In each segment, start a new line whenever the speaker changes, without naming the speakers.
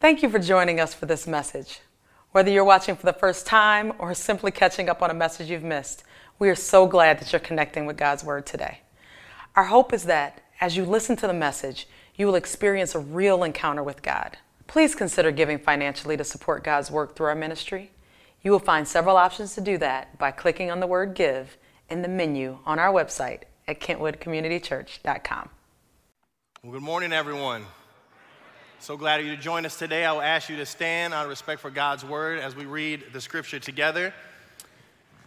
Thank you for joining us for this message. Whether you're watching for the first time or simply catching up on a message you've missed, we are so glad that you're connecting with God's Word today. Our hope is that as you listen to the message, you will experience a real encounter with God. Please consider giving financially to support God's work through our ministry. You will find several options to do that by clicking on the word give in the menu on our website at kentwoodcommunitychurch.com.
Well, good morning, everyone. So glad you to join us today. I will ask you to stand out of respect for God's word as we read the scripture together.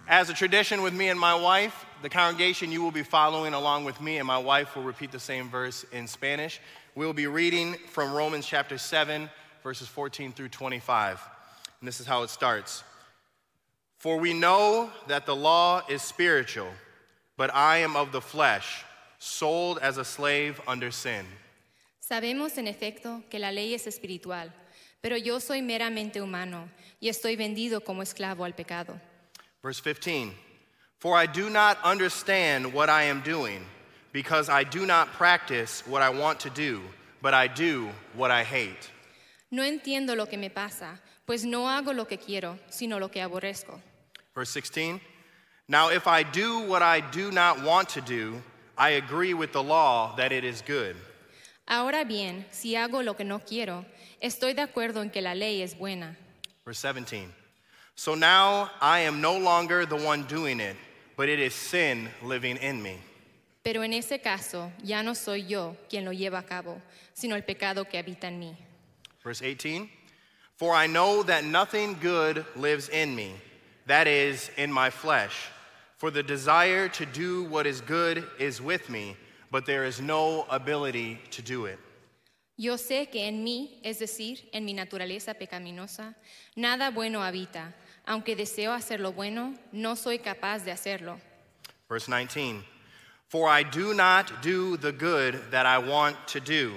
As a tradition with me and my wife, the congregation you will be following along with me, and my wife will repeat the same verse in Spanish. We will be reading from Romans chapter 7, verses 14 through 25. And this is how it starts For we know that the law is spiritual, but I am of the flesh, sold as a slave under sin.
Sabemos en efecto que la ley es espiritual, pero yo soy meramente humano y estoy vendido como esclavo al pecado.
Verse 15 For I do not understand what I am doing, because I do not practice what I want to do, but I do what I hate.
No entiendo lo que me pasa, pues no hago lo que quiero, sino lo que aborrezco.
Verse 16 Now if I do what I do not want to do, I agree with the law that it is good.
Ahora bien, si hago lo que no quiero, estoy de acuerdo en que la ley es buena.
Verse 17 So now I am no longer the one doing it, but it is sin living in me.
Pero en ese caso, ya no soy yo quien lo lleva a cabo, sino el pecado que habita en mí.
Verse 18 For I know that nothing good lives in me, that is, in my flesh. For the desire to do what is good is with me, but there is no ability to do it.
Yo sé que en mí, es decir, en mi naturaleza pecaminosa, nada bueno habita. Aunque deseo hacer lo bueno, no soy capaz de hacerlo.
Verse 19 For I do not do the good that I want to do,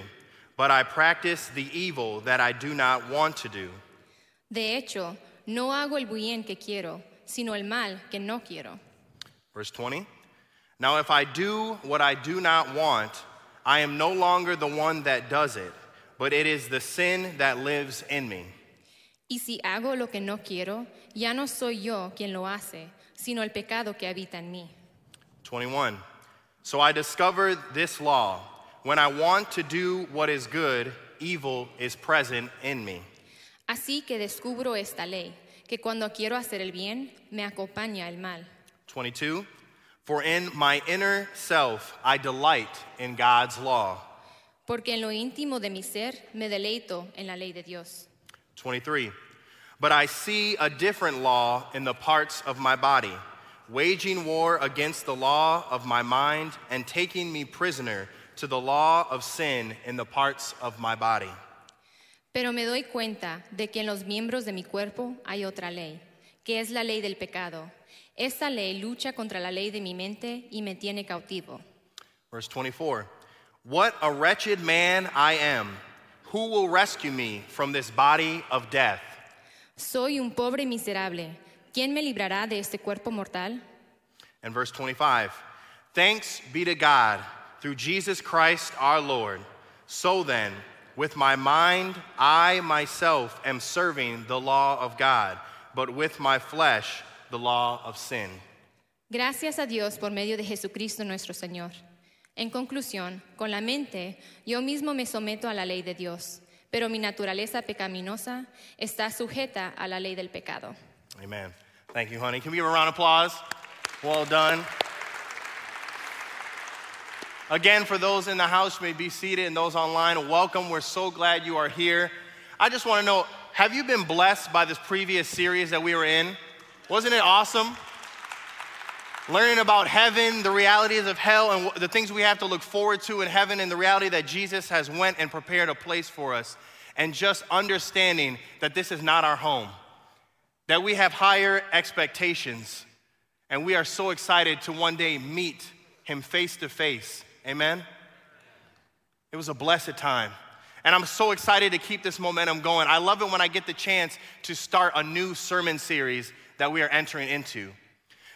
but I practice the evil that I do not want to do.
De hecho, no hago el bien que quiero, sino el mal que no quiero.
Verse 20 Now, if I do what I do not want, I am no longer the one that does it, but it is the sin that lives in me.
Y si hago lo que no quiero, ya no soy yo quien lo hace, sino el pecado que habita en mí.
21. So I discovered this law. When I want to do what is good, evil is present in me.
Así que descubro esta ley, que cuando quiero hacer el bien, me acompaña el mal.
22. For in my inner self I delight in God's law.
Porque en lo íntimo de mi ser me deleito en la ley de Dios.
23. But I see a different law in the parts of my body, waging war against the law of my mind and taking me prisoner to the law of sin in the parts of my body.
Pero me doy cuenta de que en los miembros de mi cuerpo hay otra ley, que es la ley del pecado. Esta ley lucha contra la ley de mi mente y me tiene cautivo.
Verse 24. What a wretched man I am. Who will rescue me from this body of death?
Soy un pobre miserable. ¿Quién me librará de este cuerpo mortal?
And verse 25 Thanks be to God through Jesus Christ our Lord. So then, with my mind, I myself am serving the law of God, but with my flesh, the law of sin.
Gracias a Dios por medio de Jesucristo nuestro Señor. En conclusión, con la mente, yo mismo me someto a la ley de Dios, pero mi naturaleza pecaminosa está sujeta a la ley del pecado.
Amen. Thank you, honey. Can we give a round of applause? Well done. Again, for those in the house, you may be seated, and those online, welcome. We're so glad you are here. I just want to know have you been blessed by this previous series that we were in? Wasn't it awesome? Learning about heaven, the realities of hell, and the things we have to look forward to in heaven, and the reality that Jesus has went and prepared a place for us, and just understanding that this is not our home, that we have higher expectations, and we are so excited to one day meet Him face to face. Amen? It was a blessed time. And I'm so excited to keep this momentum going. I love it when I get the chance to start a new sermon series that we are entering into.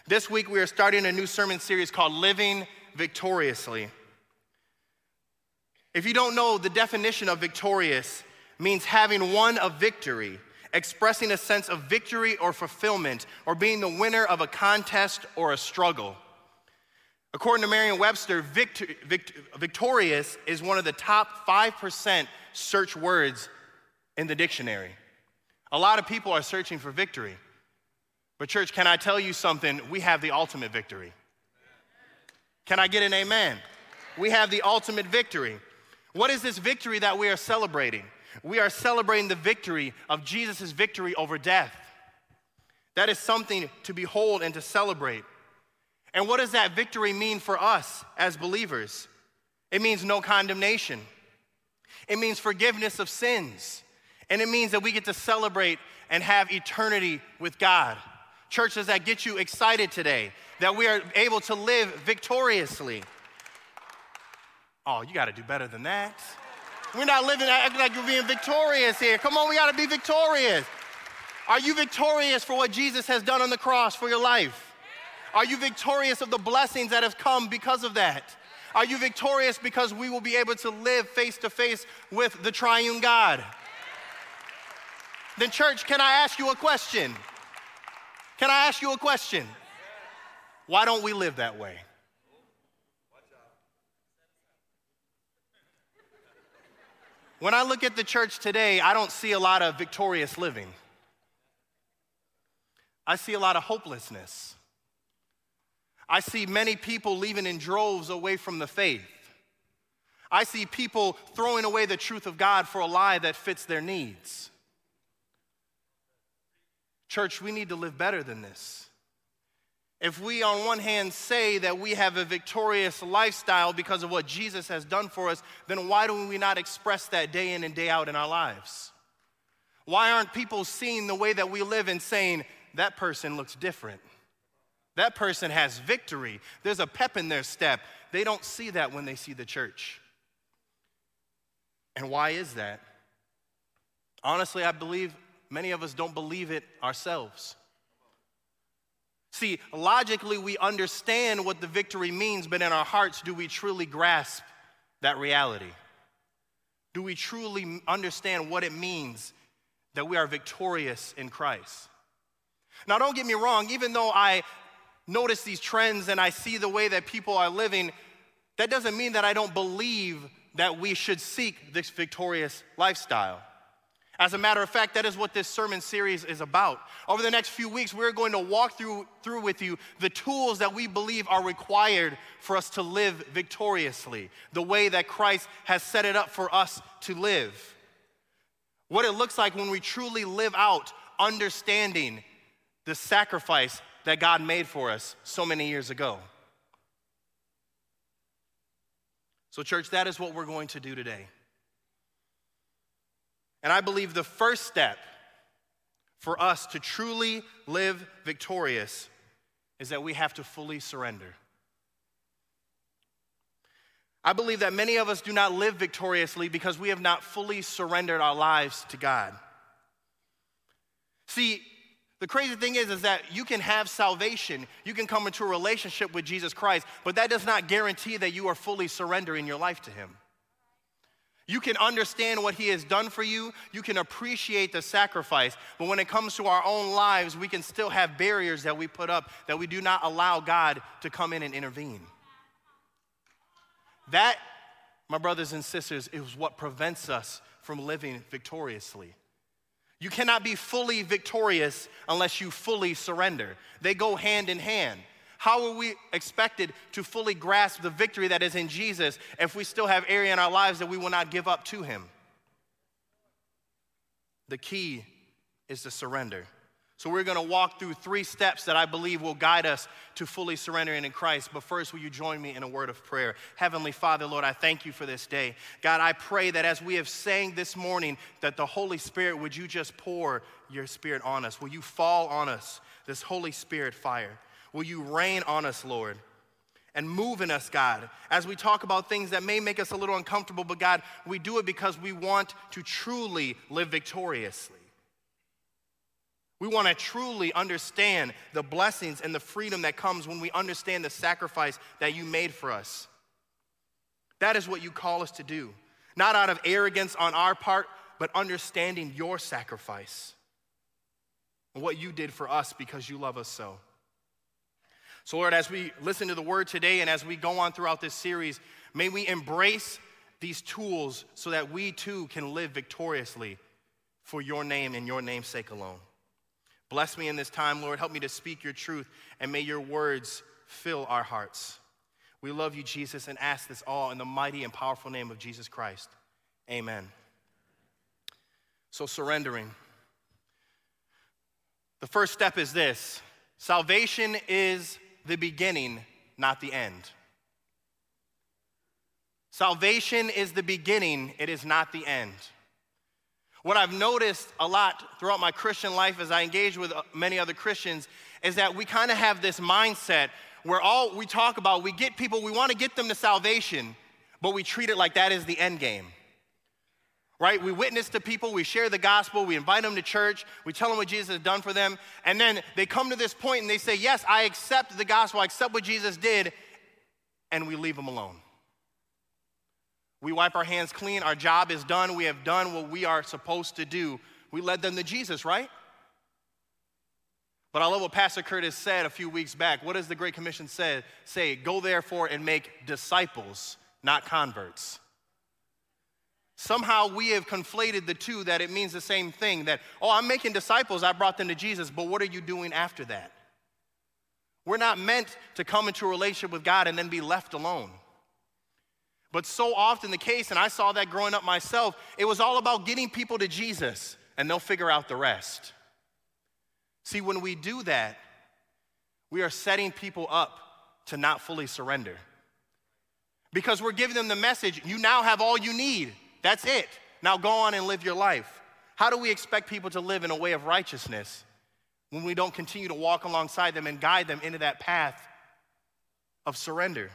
This week, we are starting a new sermon series called Living Victoriously. If you don't know, the definition of victorious means having won a victory, expressing a sense of victory or fulfillment, or being the winner of a contest or a struggle. According to Merriam Webster, victor, vict, victorious is one of the top 5% search words in the dictionary. A lot of people are searching for victory. But, church, can I tell you something? We have the ultimate victory. Can I get an amen? We have the ultimate victory. What is this victory that we are celebrating? We are celebrating the victory of Jesus' victory over death. That is something to behold and to celebrate. And what does that victory mean for us as believers? It means no condemnation, it means forgiveness of sins, and it means that we get to celebrate and have eternity with God. Church, does that get you excited today? That we are able to live victoriously. Oh, you got to do better than that. We're not living acting like you're being victorious here. Come on, we got to be victorious. Are you victorious for what Jesus has done on the cross for your life? Are you victorious of the blessings that have come because of that? Are you victorious because we will be able to live face to face with the triune God? Then, church, can I ask you a question? Can I ask you a question? Why don't we live that way? When I look at the church today, I don't see a lot of victorious living. I see a lot of hopelessness. I see many people leaving in droves away from the faith. I see people throwing away the truth of God for a lie that fits their needs. Church, we need to live better than this. If we, on one hand, say that we have a victorious lifestyle because of what Jesus has done for us, then why do we not express that day in and day out in our lives? Why aren't people seeing the way that we live and saying, that person looks different? That person has victory. There's a pep in their step. They don't see that when they see the church. And why is that? Honestly, I believe Many of us don't believe it ourselves. See, logically, we understand what the victory means, but in our hearts, do we truly grasp that reality? Do we truly understand what it means that we are victorious in Christ? Now, don't get me wrong, even though I notice these trends and I see the way that people are living, that doesn't mean that I don't believe that we should seek this victorious lifestyle. As a matter of fact, that is what this sermon series is about. Over the next few weeks, we're going to walk through, through with you the tools that we believe are required for us to live victoriously, the way that Christ has set it up for us to live. What it looks like when we truly live out understanding the sacrifice that God made for us so many years ago. So, church, that is what we're going to do today. And I believe the first step for us to truly live victorious is that we have to fully surrender. I believe that many of us do not live victoriously because we have not fully surrendered our lives to God. See, the crazy thing is, is that you can have salvation, you can come into a relationship with Jesus Christ, but that does not guarantee that you are fully surrendering your life to Him. You can understand what He has done for you. You can appreciate the sacrifice. But when it comes to our own lives, we can still have barriers that we put up that we do not allow God to come in and intervene. That, my brothers and sisters, is what prevents us from living victoriously. You cannot be fully victorious unless you fully surrender, they go hand in hand. How are we expected to fully grasp the victory that is in Jesus if we still have area in our lives that we will not give up to Him? The key is to surrender. So, we're gonna walk through three steps that I believe will guide us to fully surrendering in Christ. But first, will you join me in a word of prayer? Heavenly Father, Lord, I thank you for this day. God, I pray that as we have sang this morning, that the Holy Spirit, would you just pour your Spirit on us? Will you fall on us, this Holy Spirit fire? Will you rain on us, Lord? And move in us, God, as we talk about things that may make us a little uncomfortable, but God, we do it because we want to truly live victoriously. We want to truly understand the blessings and the freedom that comes when we understand the sacrifice that you made for us. That is what you call us to do. Not out of arrogance on our part, but understanding your sacrifice and what you did for us because you love us so. So, Lord, as we listen to the word today and as we go on throughout this series, may we embrace these tools so that we too can live victoriously for your name and your name's sake alone. Bless me in this time, Lord. Help me to speak your truth, and may your words fill our hearts. We love you, Jesus, and ask this all in the mighty and powerful name of Jesus Christ. Amen. So, surrendering. The first step is this salvation is the beginning, not the end. Salvation is the beginning, it is not the end. What I've noticed a lot throughout my Christian life as I engage with uh, many other Christians is that we kind of have this mindset where all we talk about, we get people, we want to get them to salvation, but we treat it like that is the end game. Right? We witness to people, we share the gospel, we invite them to church, we tell them what Jesus has done for them, and then they come to this point and they say, Yes, I accept the gospel, I accept what Jesus did, and we leave them alone. We wipe our hands clean, our job is done, we have done what we are supposed to do. We led them to Jesus, right? But I love what Pastor Curtis said a few weeks back. What does the Great Commission say? Say, go therefore and make disciples, not converts. Somehow we have conflated the two that it means the same thing that, oh, I'm making disciples, I brought them to Jesus, but what are you doing after that? We're not meant to come into a relationship with God and then be left alone. But so often the case, and I saw that growing up myself, it was all about getting people to Jesus and they'll figure out the rest. See, when we do that, we are setting people up to not fully surrender. Because we're giving them the message you now have all you need. That's it. Now go on and live your life. How do we expect people to live in a way of righteousness when we don't continue to walk alongside them and guide them into that path of surrender?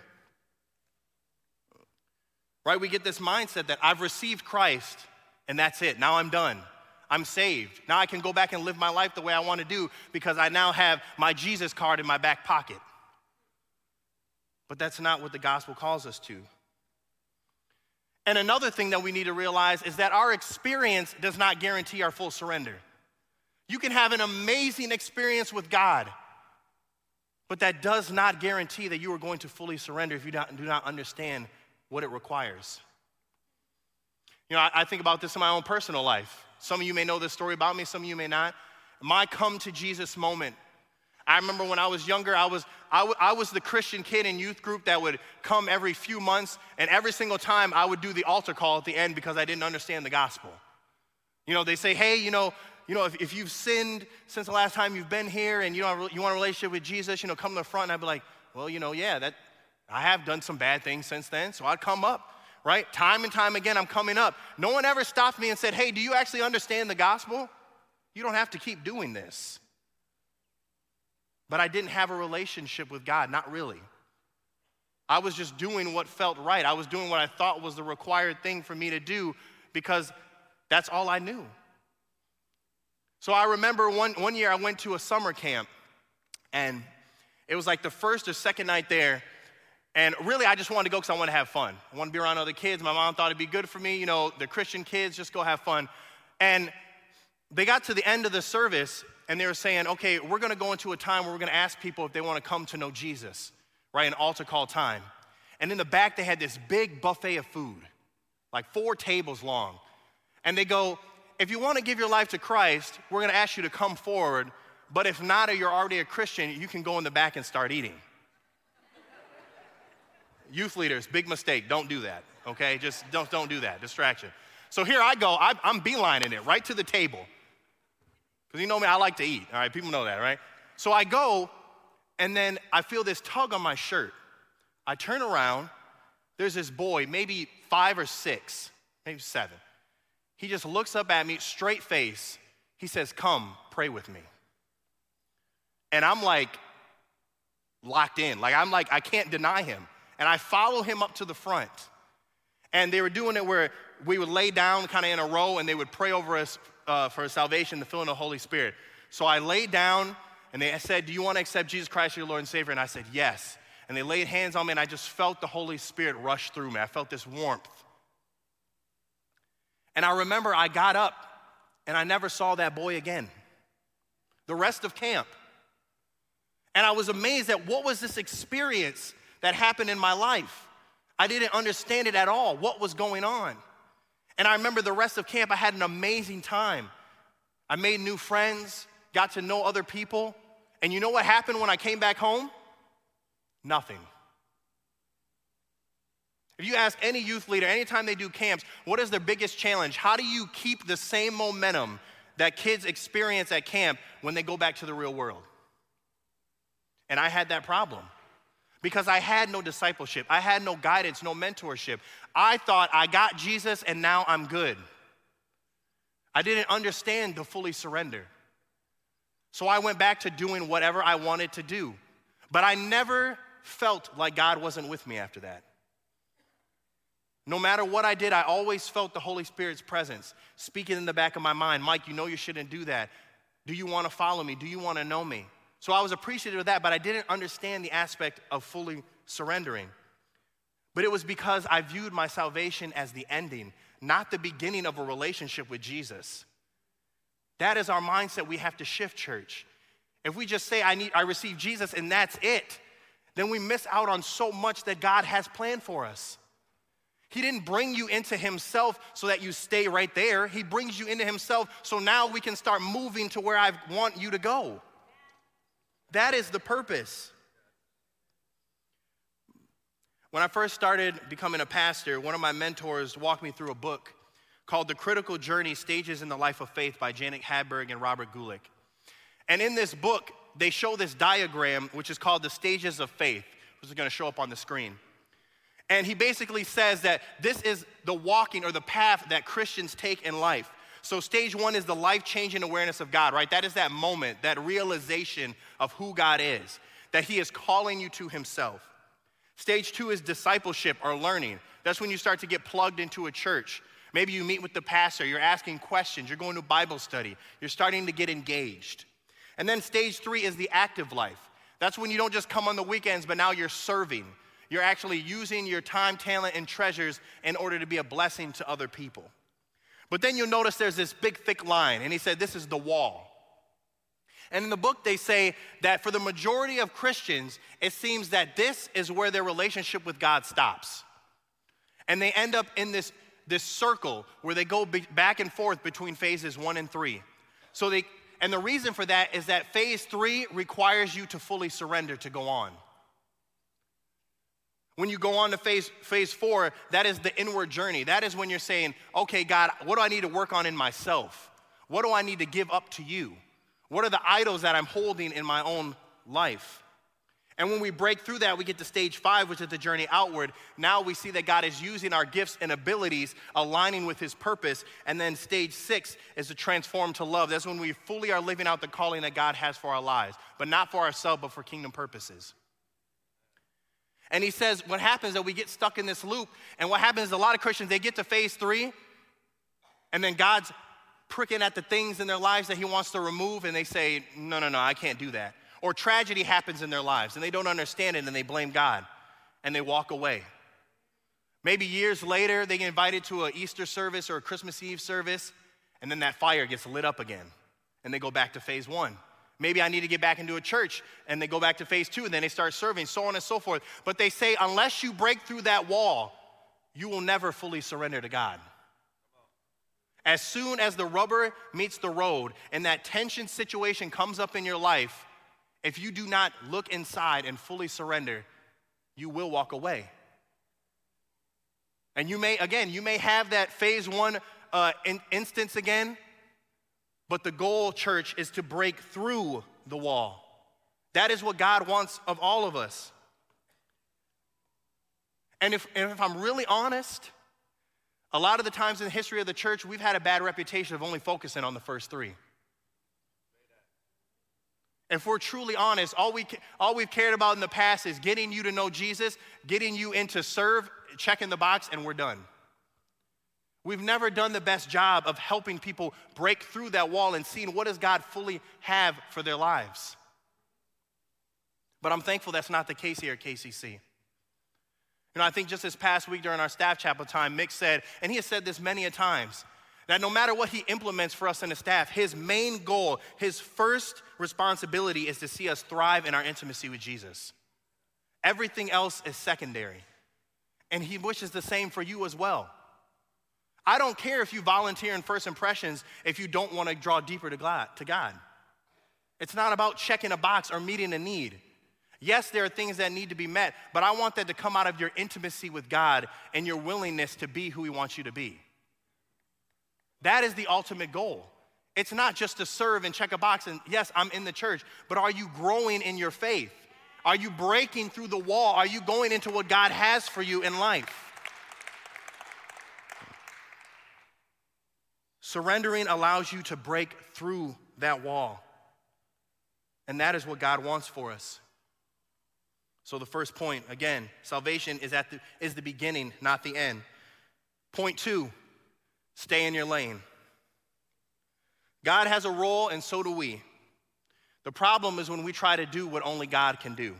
Right? We get this mindset that I've received Christ and that's it. Now I'm done. I'm saved. Now I can go back and live my life the way I want to do because I now have my Jesus card in my back pocket. But that's not what the gospel calls us to. And another thing that we need to realize is that our experience does not guarantee our full surrender. You can have an amazing experience with God, but that does not guarantee that you are going to fully surrender if you do not understand what it requires. You know, I, I think about this in my own personal life. Some of you may know this story about me, some of you may not. My come to Jesus moment. I remember when I was younger, I was, I, w- I was the Christian kid in youth group that would come every few months, and every single time I would do the altar call at the end because I didn't understand the gospel. You know, they say, hey, you know, you know, if, if you've sinned since the last time you've been here and you, know, you want a relationship with Jesus, you know, come to the front. And I'd be like, well, you know, yeah, that, I have done some bad things since then, so I'd come up right? Time and time again, I'm coming up. No one ever stopped me and said, Hey, do you actually understand the gospel? You don't have to keep doing this. But I didn't have a relationship with God, not really. I was just doing what felt right. I was doing what I thought was the required thing for me to do because that's all I knew. So I remember one, one year I went to a summer camp, and it was like the first or second night there, and really, I just wanted to go because I wanted to have fun. I wanted to be around other kids. My mom thought it'd be good for me. You know, the Christian kids, just go have fun. And they got to the end of the service and they were saying, okay, we're going to go into a time where we're going to ask people if they want to come to know Jesus, right? An altar call time. And in the back, they had this big buffet of food, like four tables long. And they go, if you want to give your life to Christ, we're going to ask you to come forward. But if not, or you're already a Christian, you can go in the back and start eating. Youth leaders, big mistake. Don't do that, okay? Just don't, don't do that. Distraction. So here I go. I, I'm beelining it right to the table. Because you know me, I like to eat, all right? People know that, right? So I go, and then I feel this tug on my shirt. I turn around. There's this boy, maybe five or six, maybe seven. He just looks up at me, straight face. He says, Come, pray with me. And I'm like, locked in. Like, I'm like, I can't deny him and I follow him up to the front. And they were doing it where we would lay down kind of in a row and they would pray over us uh, for salvation, the filling of the Holy Spirit. So I laid down and they said, Do you want to accept Jesus Christ as your Lord and Savior? And I said, Yes. And they laid hands on me and I just felt the Holy Spirit rush through me. I felt this warmth. And I remember I got up and I never saw that boy again. The rest of camp. And I was amazed at what was this experience that happened in my life. I didn't understand it at all, what was going on. And I remember the rest of camp, I had an amazing time. I made new friends, got to know other people. And you know what happened when I came back home? Nothing. If you ask any youth leader, anytime they do camps, what is their biggest challenge? How do you keep the same momentum that kids experience at camp when they go back to the real world? And I had that problem because I had no discipleship, I had no guidance, no mentorship. I thought I got Jesus and now I'm good. I didn't understand the fully surrender. So I went back to doing whatever I wanted to do. But I never felt like God wasn't with me after that. No matter what I did, I always felt the Holy Spirit's presence speaking in the back of my mind Mike, you know you shouldn't do that. Do you want to follow me? Do you want to know me? So I was appreciative of that, but I didn't understand the aspect of fully surrendering. But it was because I viewed my salvation as the ending, not the beginning of a relationship with Jesus. That is our mindset we have to shift, church. If we just say, I need, I receive Jesus and that's it, then we miss out on so much that God has planned for us. He didn't bring you into Himself so that you stay right there. He brings you into Himself so now we can start moving to where I want you to go. That is the purpose. When I first started becoming a pastor, one of my mentors walked me through a book called The Critical Journey Stages in the Life of Faith by Janet Hagberg and Robert Guelich. And in this book, they show this diagram, which is called the stages of faith, which is going to show up on the screen. And he basically says that this is the walking or the path that Christians take in life. So, stage one is the life changing awareness of God, right? That is that moment, that realization of who God is, that He is calling you to Himself. Stage two is discipleship or learning. That's when you start to get plugged into a church. Maybe you meet with the pastor, you're asking questions, you're going to Bible study, you're starting to get engaged. And then stage three is the active life. That's when you don't just come on the weekends, but now you're serving. You're actually using your time, talent, and treasures in order to be a blessing to other people. But then you'll notice there's this big, thick line, and he said, This is the wall. And in the book, they say that for the majority of Christians, it seems that this is where their relationship with God stops. And they end up in this, this circle where they go back and forth between phases one and three. So they, and the reason for that is that phase three requires you to fully surrender to go on. When you go on to phase, phase four, that is the inward journey. That is when you're saying, okay, God, what do I need to work on in myself? What do I need to give up to you? What are the idols that I'm holding in my own life? And when we break through that, we get to stage five, which is the journey outward. Now we see that God is using our gifts and abilities, aligning with His purpose. And then stage six is to transform to love. That's when we fully are living out the calling that God has for our lives, but not for ourselves, but for kingdom purposes. And he says, what happens is that we get stuck in this loop. And what happens is a lot of Christians, they get to phase three, and then God's pricking at the things in their lives that he wants to remove, and they say, no, no, no, I can't do that. Or tragedy happens in their lives, and they don't understand it, and they blame God, and they walk away. Maybe years later, they get invited to an Easter service or a Christmas Eve service, and then that fire gets lit up again, and they go back to phase one. Maybe I need to get back into a church and they go back to phase two and then they start serving, so on and so forth. But they say, unless you break through that wall, you will never fully surrender to God. As soon as the rubber meets the road and that tension situation comes up in your life, if you do not look inside and fully surrender, you will walk away. And you may, again, you may have that phase one uh, in, instance again, but the goal, church, is to break through the wall. That is what God wants of all of us. And if, and if I'm really honest, a lot of the times in the history of the church, we've had a bad reputation of only focusing on the first three. If we're truly honest, all, we, all we've cared about in the past is getting you to know Jesus, getting you into serve, checking the box, and we're done. We've never done the best job of helping people break through that wall and seeing what does God fully have for their lives. But I'm thankful that's not the case here at KCC. You know, I think just this past week during our staff chapel time, Mick said, and he has said this many a times, That no matter what he implements for us in the staff, his main goal, his first responsibility is to see us thrive in our intimacy with Jesus. Everything else is secondary. And he wishes the same for you as well. I don't care if you volunteer in first impressions if you don't want to draw deeper to God, to God. It's not about checking a box or meeting a need. Yes, there are things that need to be met, but I want that to come out of your intimacy with God and your willingness to be who He wants you to be. That is the ultimate goal. It's not just to serve and check a box and, yes, I'm in the church, but are you growing in your faith? Are you breaking through the wall? Are you going into what God has for you in life? Surrendering allows you to break through that wall. And that is what God wants for us. So, the first point, again, salvation is, at the, is the beginning, not the end. Point two, stay in your lane. God has a role, and so do we. The problem is when we try to do what only God can do.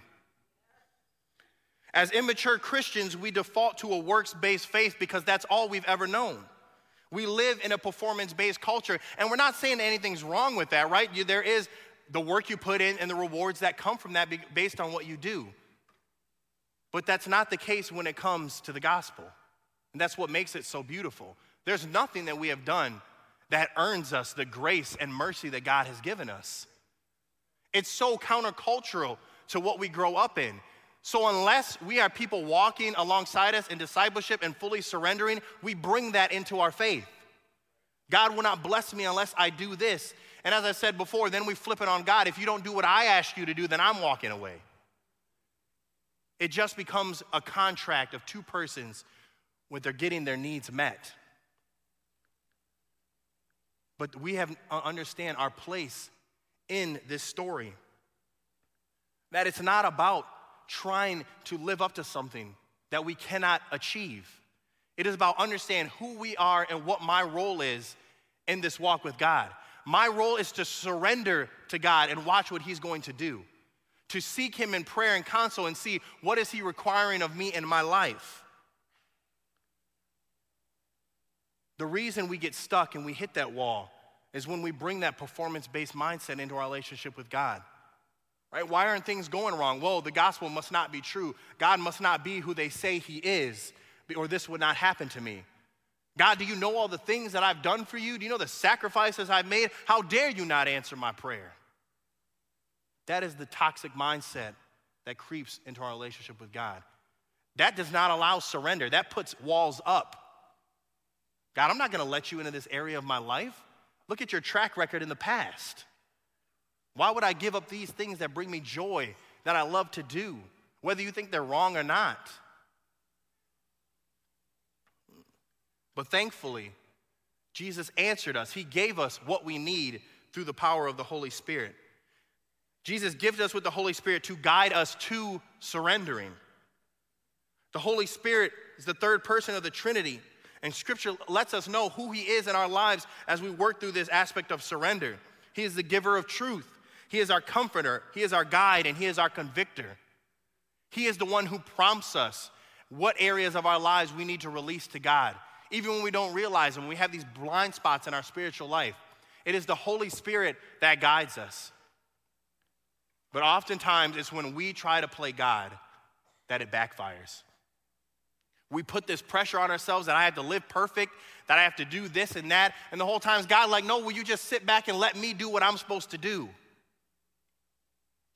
As immature Christians, we default to a works based faith because that's all we've ever known. We live in a performance based culture, and we're not saying anything's wrong with that, right? You, there is the work you put in and the rewards that come from that based on what you do. But that's not the case when it comes to the gospel. And that's what makes it so beautiful. There's nothing that we have done that earns us the grace and mercy that God has given us. It's so countercultural to what we grow up in. So, unless we are people walking alongside us in discipleship and fully surrendering, we bring that into our faith. God will not bless me unless I do this. And as I said before, then we flip it on God. If you don't do what I ask you to do, then I'm walking away. It just becomes a contract of two persons when they're getting their needs met. But we have uh, understand our place in this story. That it's not about trying to live up to something that we cannot achieve. It is about understanding who we are and what my role is in this walk with God. My role is to surrender to God and watch what He's going to do to seek him in prayer and counsel and see what is he requiring of me in my life. The reason we get stuck and we hit that wall is when we bring that performance-based mindset into our relationship with God. Right? Why aren't things going wrong? Well, the gospel must not be true. God must not be who they say he is, or this would not happen to me. God, do you know all the things that I've done for you? Do you know the sacrifices I've made? How dare you not answer my prayer? That is the toxic mindset that creeps into our relationship with God. That does not allow surrender, that puts walls up. God, I'm not gonna let you into this area of my life. Look at your track record in the past. Why would I give up these things that bring me joy, that I love to do, whether you think they're wrong or not? But thankfully, Jesus answered us. He gave us what we need through the power of the Holy Spirit. Jesus gives us with the Holy Spirit to guide us to surrendering. The Holy Spirit is the third person of the Trinity, and Scripture lets us know who He is in our lives as we work through this aspect of surrender. He is the giver of truth, He is our comforter, He is our guide, and He is our convictor. He is the one who prompts us what areas of our lives we need to release to God, even when we don't realize them, we have these blind spots in our spiritual life. It is the Holy Spirit that guides us. But oftentimes it's when we try to play God that it backfires. We put this pressure on ourselves that I have to live perfect, that I have to do this and that. And the whole time, God like, no, will you just sit back and let me do what I'm supposed to do?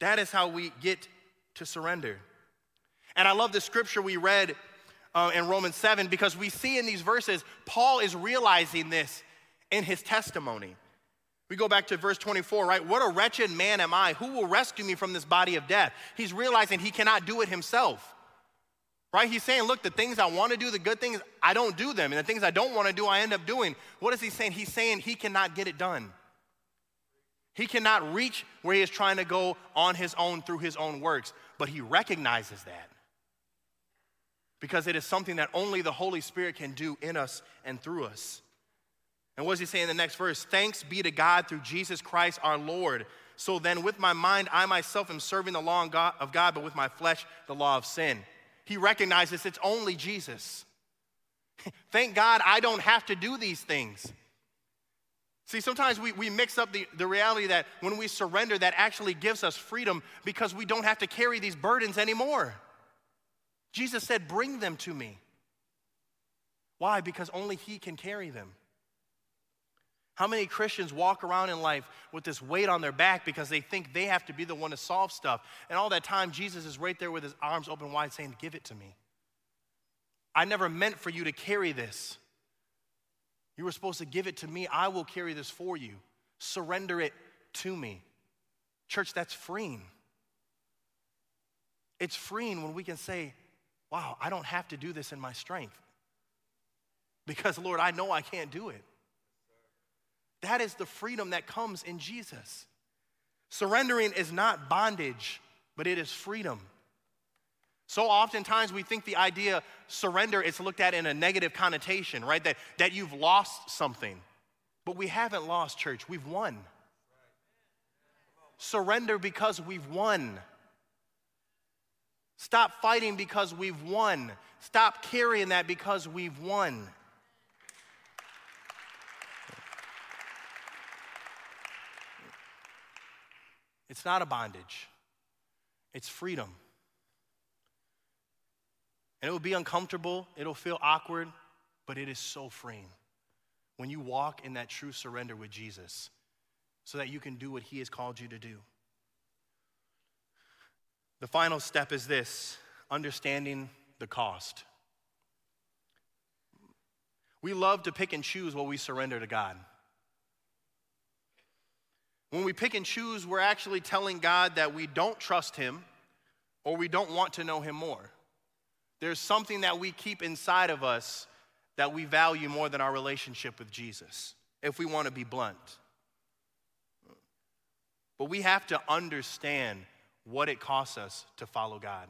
That is how we get to surrender. And I love the scripture we read uh, in Romans 7 because we see in these verses, Paul is realizing this in his testimony. We go back to verse 24, right? What a wretched man am I? Who will rescue me from this body of death? He's realizing he cannot do it himself. Right? He's saying, look, the things I want to do, the good things, I don't do them. And the things I don't want to do, I end up doing. What is he saying? He's saying he cannot get it done. He cannot reach where he is trying to go on his own through his own works, but he recognizes that. Because it is something that only the Holy Spirit can do in us and through us. And what does he say in the next verse? Thanks be to God through Jesus Christ our Lord. So then, with my mind, I myself am serving the law of God, but with my flesh, the law of sin. He recognizes it's only Jesus. Thank God I don't have to do these things. See, sometimes we, we mix up the, the reality that when we surrender, that actually gives us freedom because we don't have to carry these burdens anymore. Jesus said, Bring them to me. Why? Because only He can carry them. How many Christians walk around in life with this weight on their back because they think they have to be the one to solve stuff? And all that time, Jesus is right there with his arms open wide saying, Give it to me. I never meant for you to carry this. You were supposed to give it to me. I will carry this for you. Surrender it to me. Church, that's freeing. It's freeing when we can say, Wow, I don't have to do this in my strength. Because, Lord, I know I can't do it. That is the freedom that comes in Jesus. Surrendering is not bondage, but it is freedom. So oftentimes we think the idea surrender is looked at in a negative connotation, right? That, that you've lost something. But we haven't lost, church. We've won. Surrender because we've won. Stop fighting because we've won. Stop carrying that because we've won. It's not a bondage, it's freedom. And it will be uncomfortable, it'll feel awkward, but it is so freeing when you walk in that true surrender with Jesus so that you can do what He has called you to do. The final step is this understanding the cost. We love to pick and choose what we surrender to God. When we pick and choose, we're actually telling God that we don't trust Him or we don't want to know Him more. There's something that we keep inside of us that we value more than our relationship with Jesus, if we want to be blunt. But we have to understand what it costs us to follow God.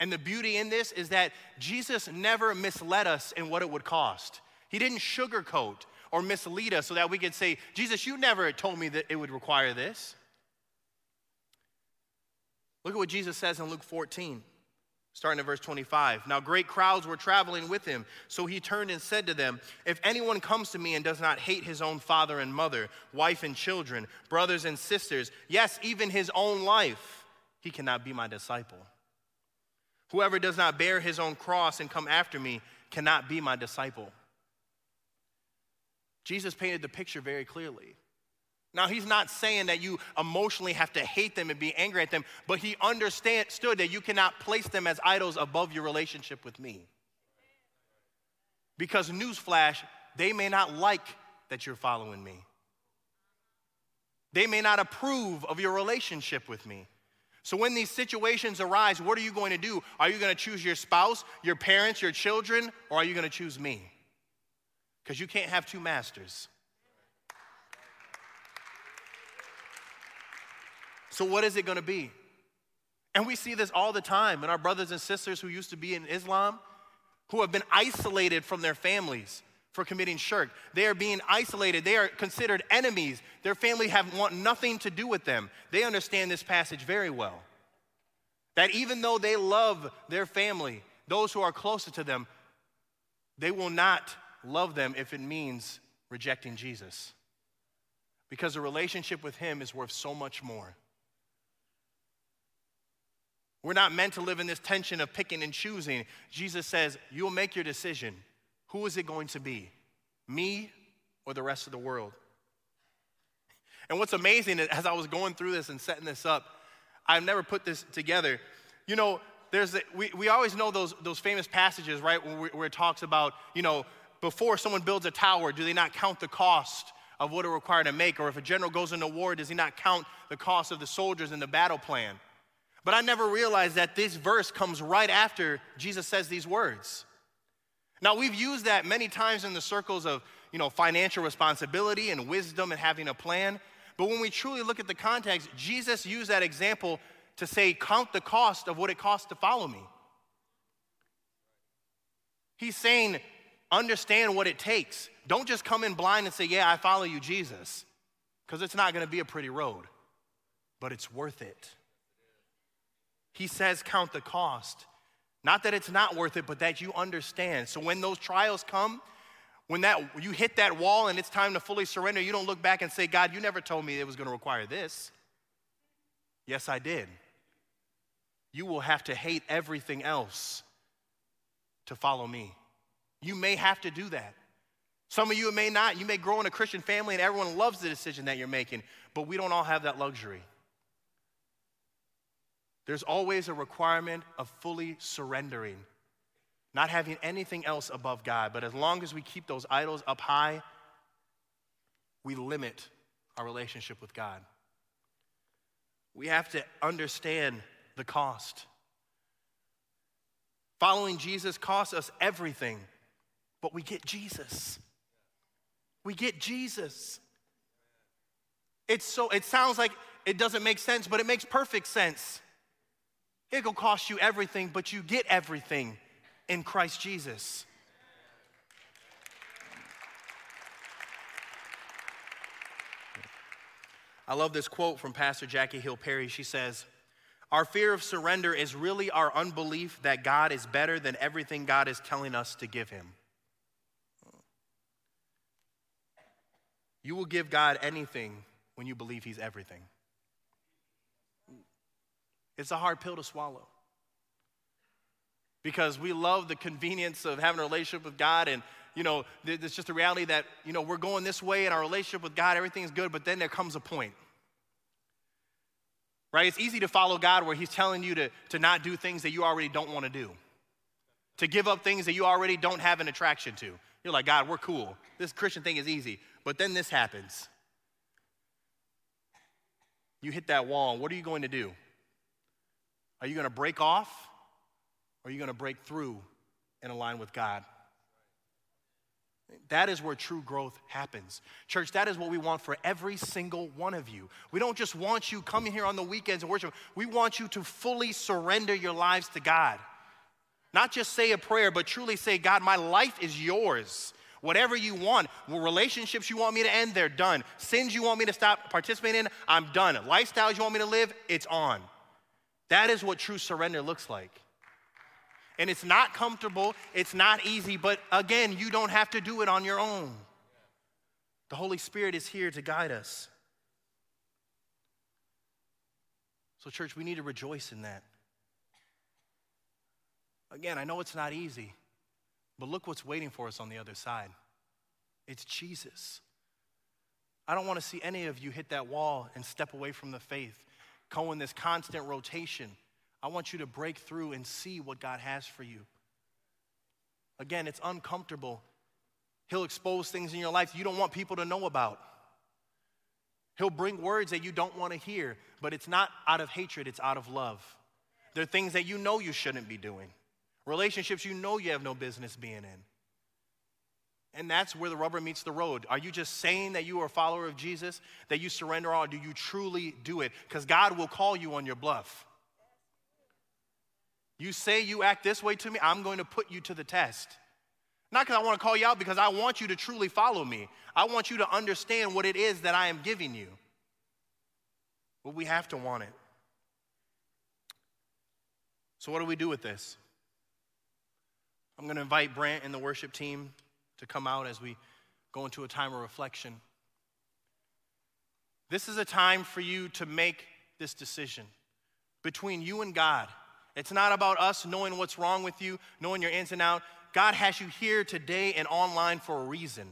And the beauty in this is that Jesus never misled us in what it would cost. He didn't sugarcoat or mislead us so that we could say, Jesus, you never told me that it would require this. Look at what Jesus says in Luke 14. Starting at verse 25. Now, great crowds were traveling with him. So he turned and said to them, If anyone comes to me and does not hate his own father and mother, wife and children, brothers and sisters, yes, even his own life, he cannot be my disciple. Whoever does not bear his own cross and come after me cannot be my disciple. Jesus painted the picture very clearly. Now, he's not saying that you emotionally have to hate them and be angry at them, but he understood that you cannot place them as idols above your relationship with me. Because, newsflash, they may not like that you're following me. They may not approve of your relationship with me. So, when these situations arise, what are you going to do? Are you going to choose your spouse, your parents, your children, or are you going to choose me? Because you can't have two masters. So, what is it going to be? And we see this all the time in our brothers and sisters who used to be in Islam, who have been isolated from their families for committing shirk. They are being isolated. They are considered enemies. Their family have want nothing to do with them. They understand this passage very well. That even though they love their family, those who are closer to them, they will not love them if it means rejecting Jesus. Because a relationship with Him is worth so much more. We're not meant to live in this tension of picking and choosing. Jesus says, You'll make your decision. Who is it going to be? Me or the rest of the world? And what's amazing is, as I was going through this and setting this up, I've never put this together. You know, there's a, we, we always know those, those famous passages, right, where, where it talks about, you know, before someone builds a tower, do they not count the cost of what it required to make? Or if a general goes into war, does he not count the cost of the soldiers and the battle plan? But I never realized that this verse comes right after Jesus says these words. Now, we've used that many times in the circles of, you know, financial responsibility and wisdom and having a plan. But when we truly look at the context, Jesus used that example to say, count the cost of what it costs to follow me. He's saying, understand what it takes. Don't just come in blind and say, yeah, I follow you, Jesus, because it's not going to be a pretty road, but it's worth it. He says, count the cost. Not that it's not worth it, but that you understand. So when those trials come, When that you hit that wall and it's time to fully surrender, you don't look back and say, God, you never told me it was going to require this. Yes, I did. You will have to hate everything else to follow me. You may have to do that. Some of you may not. You may grow in a Christian family and everyone loves the decision that you're making, but we don't all have that luxury. There's always a requirement of fully surrendering, not having anything else above God. But as long as we keep those idols up high, we limit our relationship with God. We have to understand the cost. Following Jesus costs us everything, but we get Jesus. We get Jesus. It's so it sounds like it doesn't make sense, but it makes perfect sense. It'll cost you everything, but you get everything in Christ Jesus. I love this quote from Pastor Jackie Hill Perry. She says, Our fear of surrender is really our unbelief that God is better than everything God is telling us to give Him. You will give God anything when you believe He's everything. It's a hard pill to swallow. Because we love the convenience of having a relationship with God and you know, it's just the reality that, you know, we're going this way in our relationship with God, everything's good, but then there comes a point. Right? It's easy to follow God where He's telling you to, to not do things that you already don't want to do, to give up things that you already don't have an attraction to. You're like, God, we're cool. This Christian thing is easy. But then this happens. You hit that wall, what are you going to do? Are you going to break off or are you going to break through and align with God? That is where true growth happens. Church, that is what we want for every single one of you. We don't just want you coming here on the weekends and worship. We want you to fully surrender your lives to God. Not just say a prayer, but truly say, God, my life is yours. Whatever you want, relationships you want me to end, they're done. Sins you want me to stop participating in, I'm done. Lifestyles you want me to live, it's on. That is what true surrender looks like. And it's not comfortable, it's not easy, but again, you don't have to do it on your own. The Holy Spirit is here to guide us. So, church, we need to rejoice in that. Again, I know it's not easy, but look what's waiting for us on the other side. It's Jesus. I don't want to see any of you hit that wall and step away from the faith go in this constant rotation. I want you to break through and see what God has for you. Again, it's uncomfortable. He'll expose things in your life you don't want people to know about. He'll bring words that you don't want to hear, but it's not out of hatred, it's out of love. There are things that you know you shouldn't be doing, relationships you know you have no business being in. And that's where the rubber meets the road. Are you just saying that you are a follower of Jesus, that you surrender all? Do you truly do it? Because God will call you on your bluff. You say you act this way to me, I'm going to put you to the test. Not because I want to call you out, because I want you to truly follow me. I want you to understand what it is that I am giving you. But we have to want it. So, what do we do with this? I'm going to invite Brant and the worship team to come out as we go into a time of reflection. This is a time for you to make this decision between you and God. It's not about us knowing what's wrong with you, knowing your ins and out. God has you here today and online for a reason.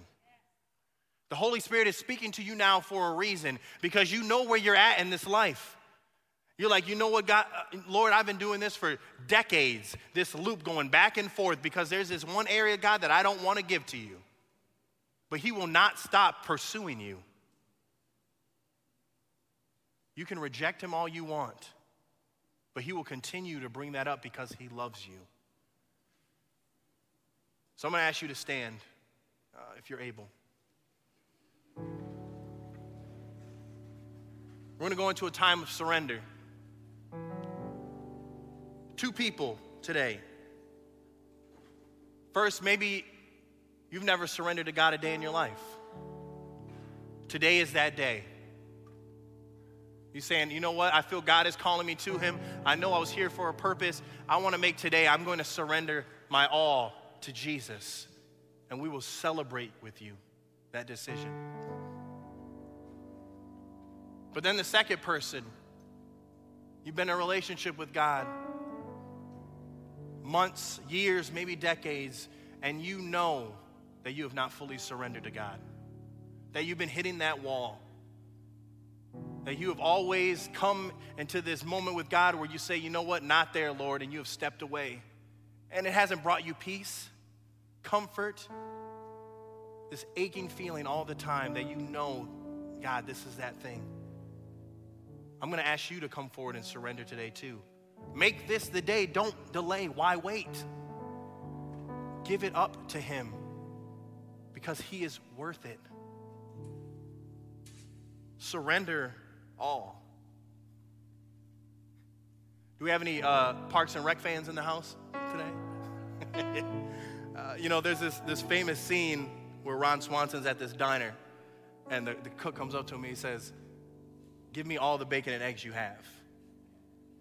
The Holy Spirit is speaking to you now for a reason because you know where you're at in this life. You're like, you know what, God, uh, Lord, I've been doing this for decades, this loop going back and forth because there's this one area, God, that I don't want to give to you. But He will not stop pursuing you. You can reject Him all you want, but He will continue to bring that up because He loves you. So I'm going to ask you to stand uh, if you're able. We're going to go into a time of surrender two people today. First, maybe you've never surrendered to God a day in your life. Today is that day. You're saying, you know what? I feel God is calling me to Him. I know I was here for a purpose. I want to make today, I'm going to surrender my all to Jesus. and we will celebrate with you that decision. But then the second person, you've been in a relationship with God months, years, maybe decades, and you know that you have not fully surrendered to God, that you've been hitting that wall, that you have always come into this moment with God where you say, you know what, not there, Lord, and you have stepped away. And it hasn't brought you peace, comfort, this aching feeling all the time that you know, God, this is that thing. I'm going to ask you to come forward and surrender today, too. Make this the day. Don't delay. Why wait? Give it up to Him because He is worth it. Surrender all. Do we have any uh, Parks and Rec fans in the house today? uh, you know, there's this, this famous scene where Ron Swanson's at this diner, and the, the cook comes up to him and he says, Give me all the bacon and eggs you have.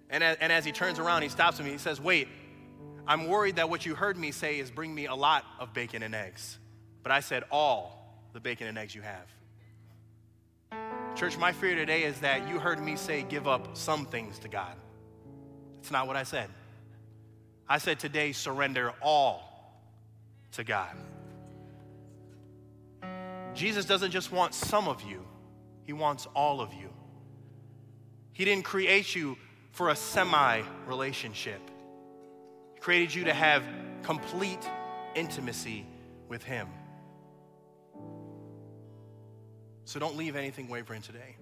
And as, and as he turns around, he stops and he says, Wait, I'm worried that what you heard me say is bring me a lot of bacon and eggs. But I said all the bacon and eggs you have. Church, my fear today is that you heard me say give up some things to God. It's not what I said. I said today surrender all to God. Jesus doesn't just want some of you, He wants all of you. He didn't create you for a semi relationship, He created you to have complete intimacy with Him. So don't leave anything wavering today.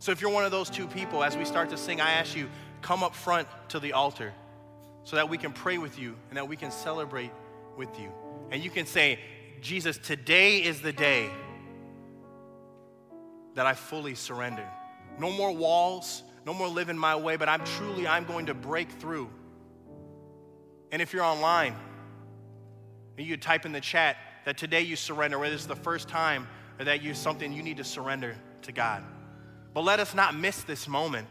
So if you're one of those two people, as we start to sing, I ask you, come up front to the altar so that we can pray with you and that we can celebrate with you. And you can say, Jesus, today is the day that I fully surrender. No more walls, no more living my way, but I'm truly, I'm going to break through. And if you're online, you type in the chat that today you surrender, whether it's the first time or that you something you need to surrender to God. But let us not miss this moment.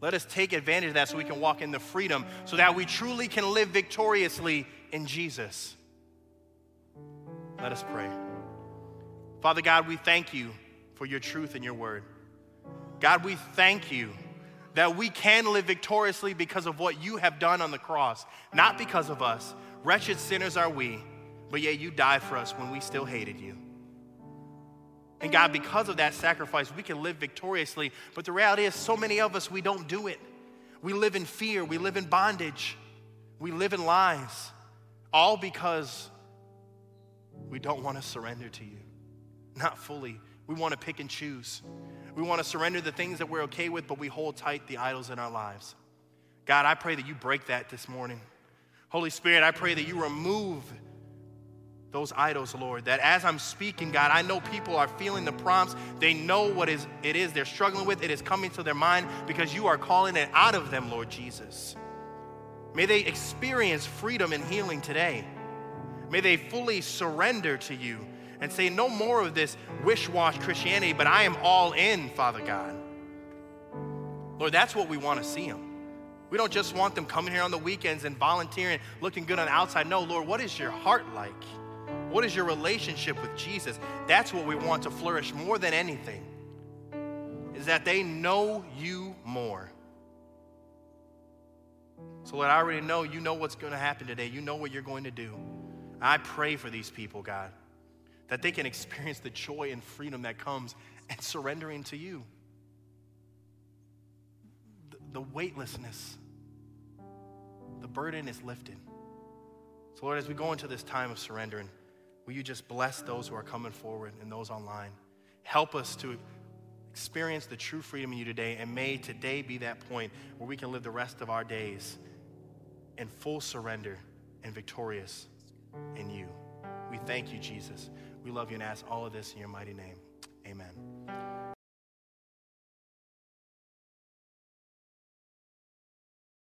Let us take advantage of that so we can walk in the freedom so that we truly can live victoriously in Jesus. Let us pray. Father God, we thank you for your truth and your word. God, we thank you that we can live victoriously because of what you have done on the cross, not because of us. Wretched sinners are we, but yet you died for us when we still hated you. And God, because of that sacrifice, we can live victoriously. But the reality is, so many of us, we don't do it. We live in fear, we live in bondage, we live in lies, all because we don't want to surrender to you. Not fully. We want to pick and choose. We want to surrender the things that we're okay with, but we hold tight the idols in our lives. God, I pray that you break that this morning. Holy Spirit, I pray that you remove those idols, Lord. That as I'm speaking, God, I know people are feeling the prompts. They know what is, it is they're struggling with. It is coming to their mind because you are calling it out of them, Lord Jesus. May they experience freedom and healing today. May they fully surrender to you and say, No more of this wish wash Christianity, but I am all in, Father God. Lord, that's what we want to see them. We don't just want them coming here on the weekends and volunteering, looking good on the outside. No, Lord, what is your heart like? What is your relationship with Jesus? That's what we want to flourish more than anything, is that they know you more. So, Lord, I already know you know what's going to happen today. You know what you're going to do. I pray for these people, God that they can experience the joy and freedom that comes and surrendering to you. The, the weightlessness, the burden is lifted. So, Lord, as we go into this time of surrendering, will you just bless those who are coming forward and those online? Help us to experience the true freedom in you today, and may today be that point where we can live the rest of our days in full surrender and victorious in you. We thank you, Jesus. We love you and ask all of this in your mighty name.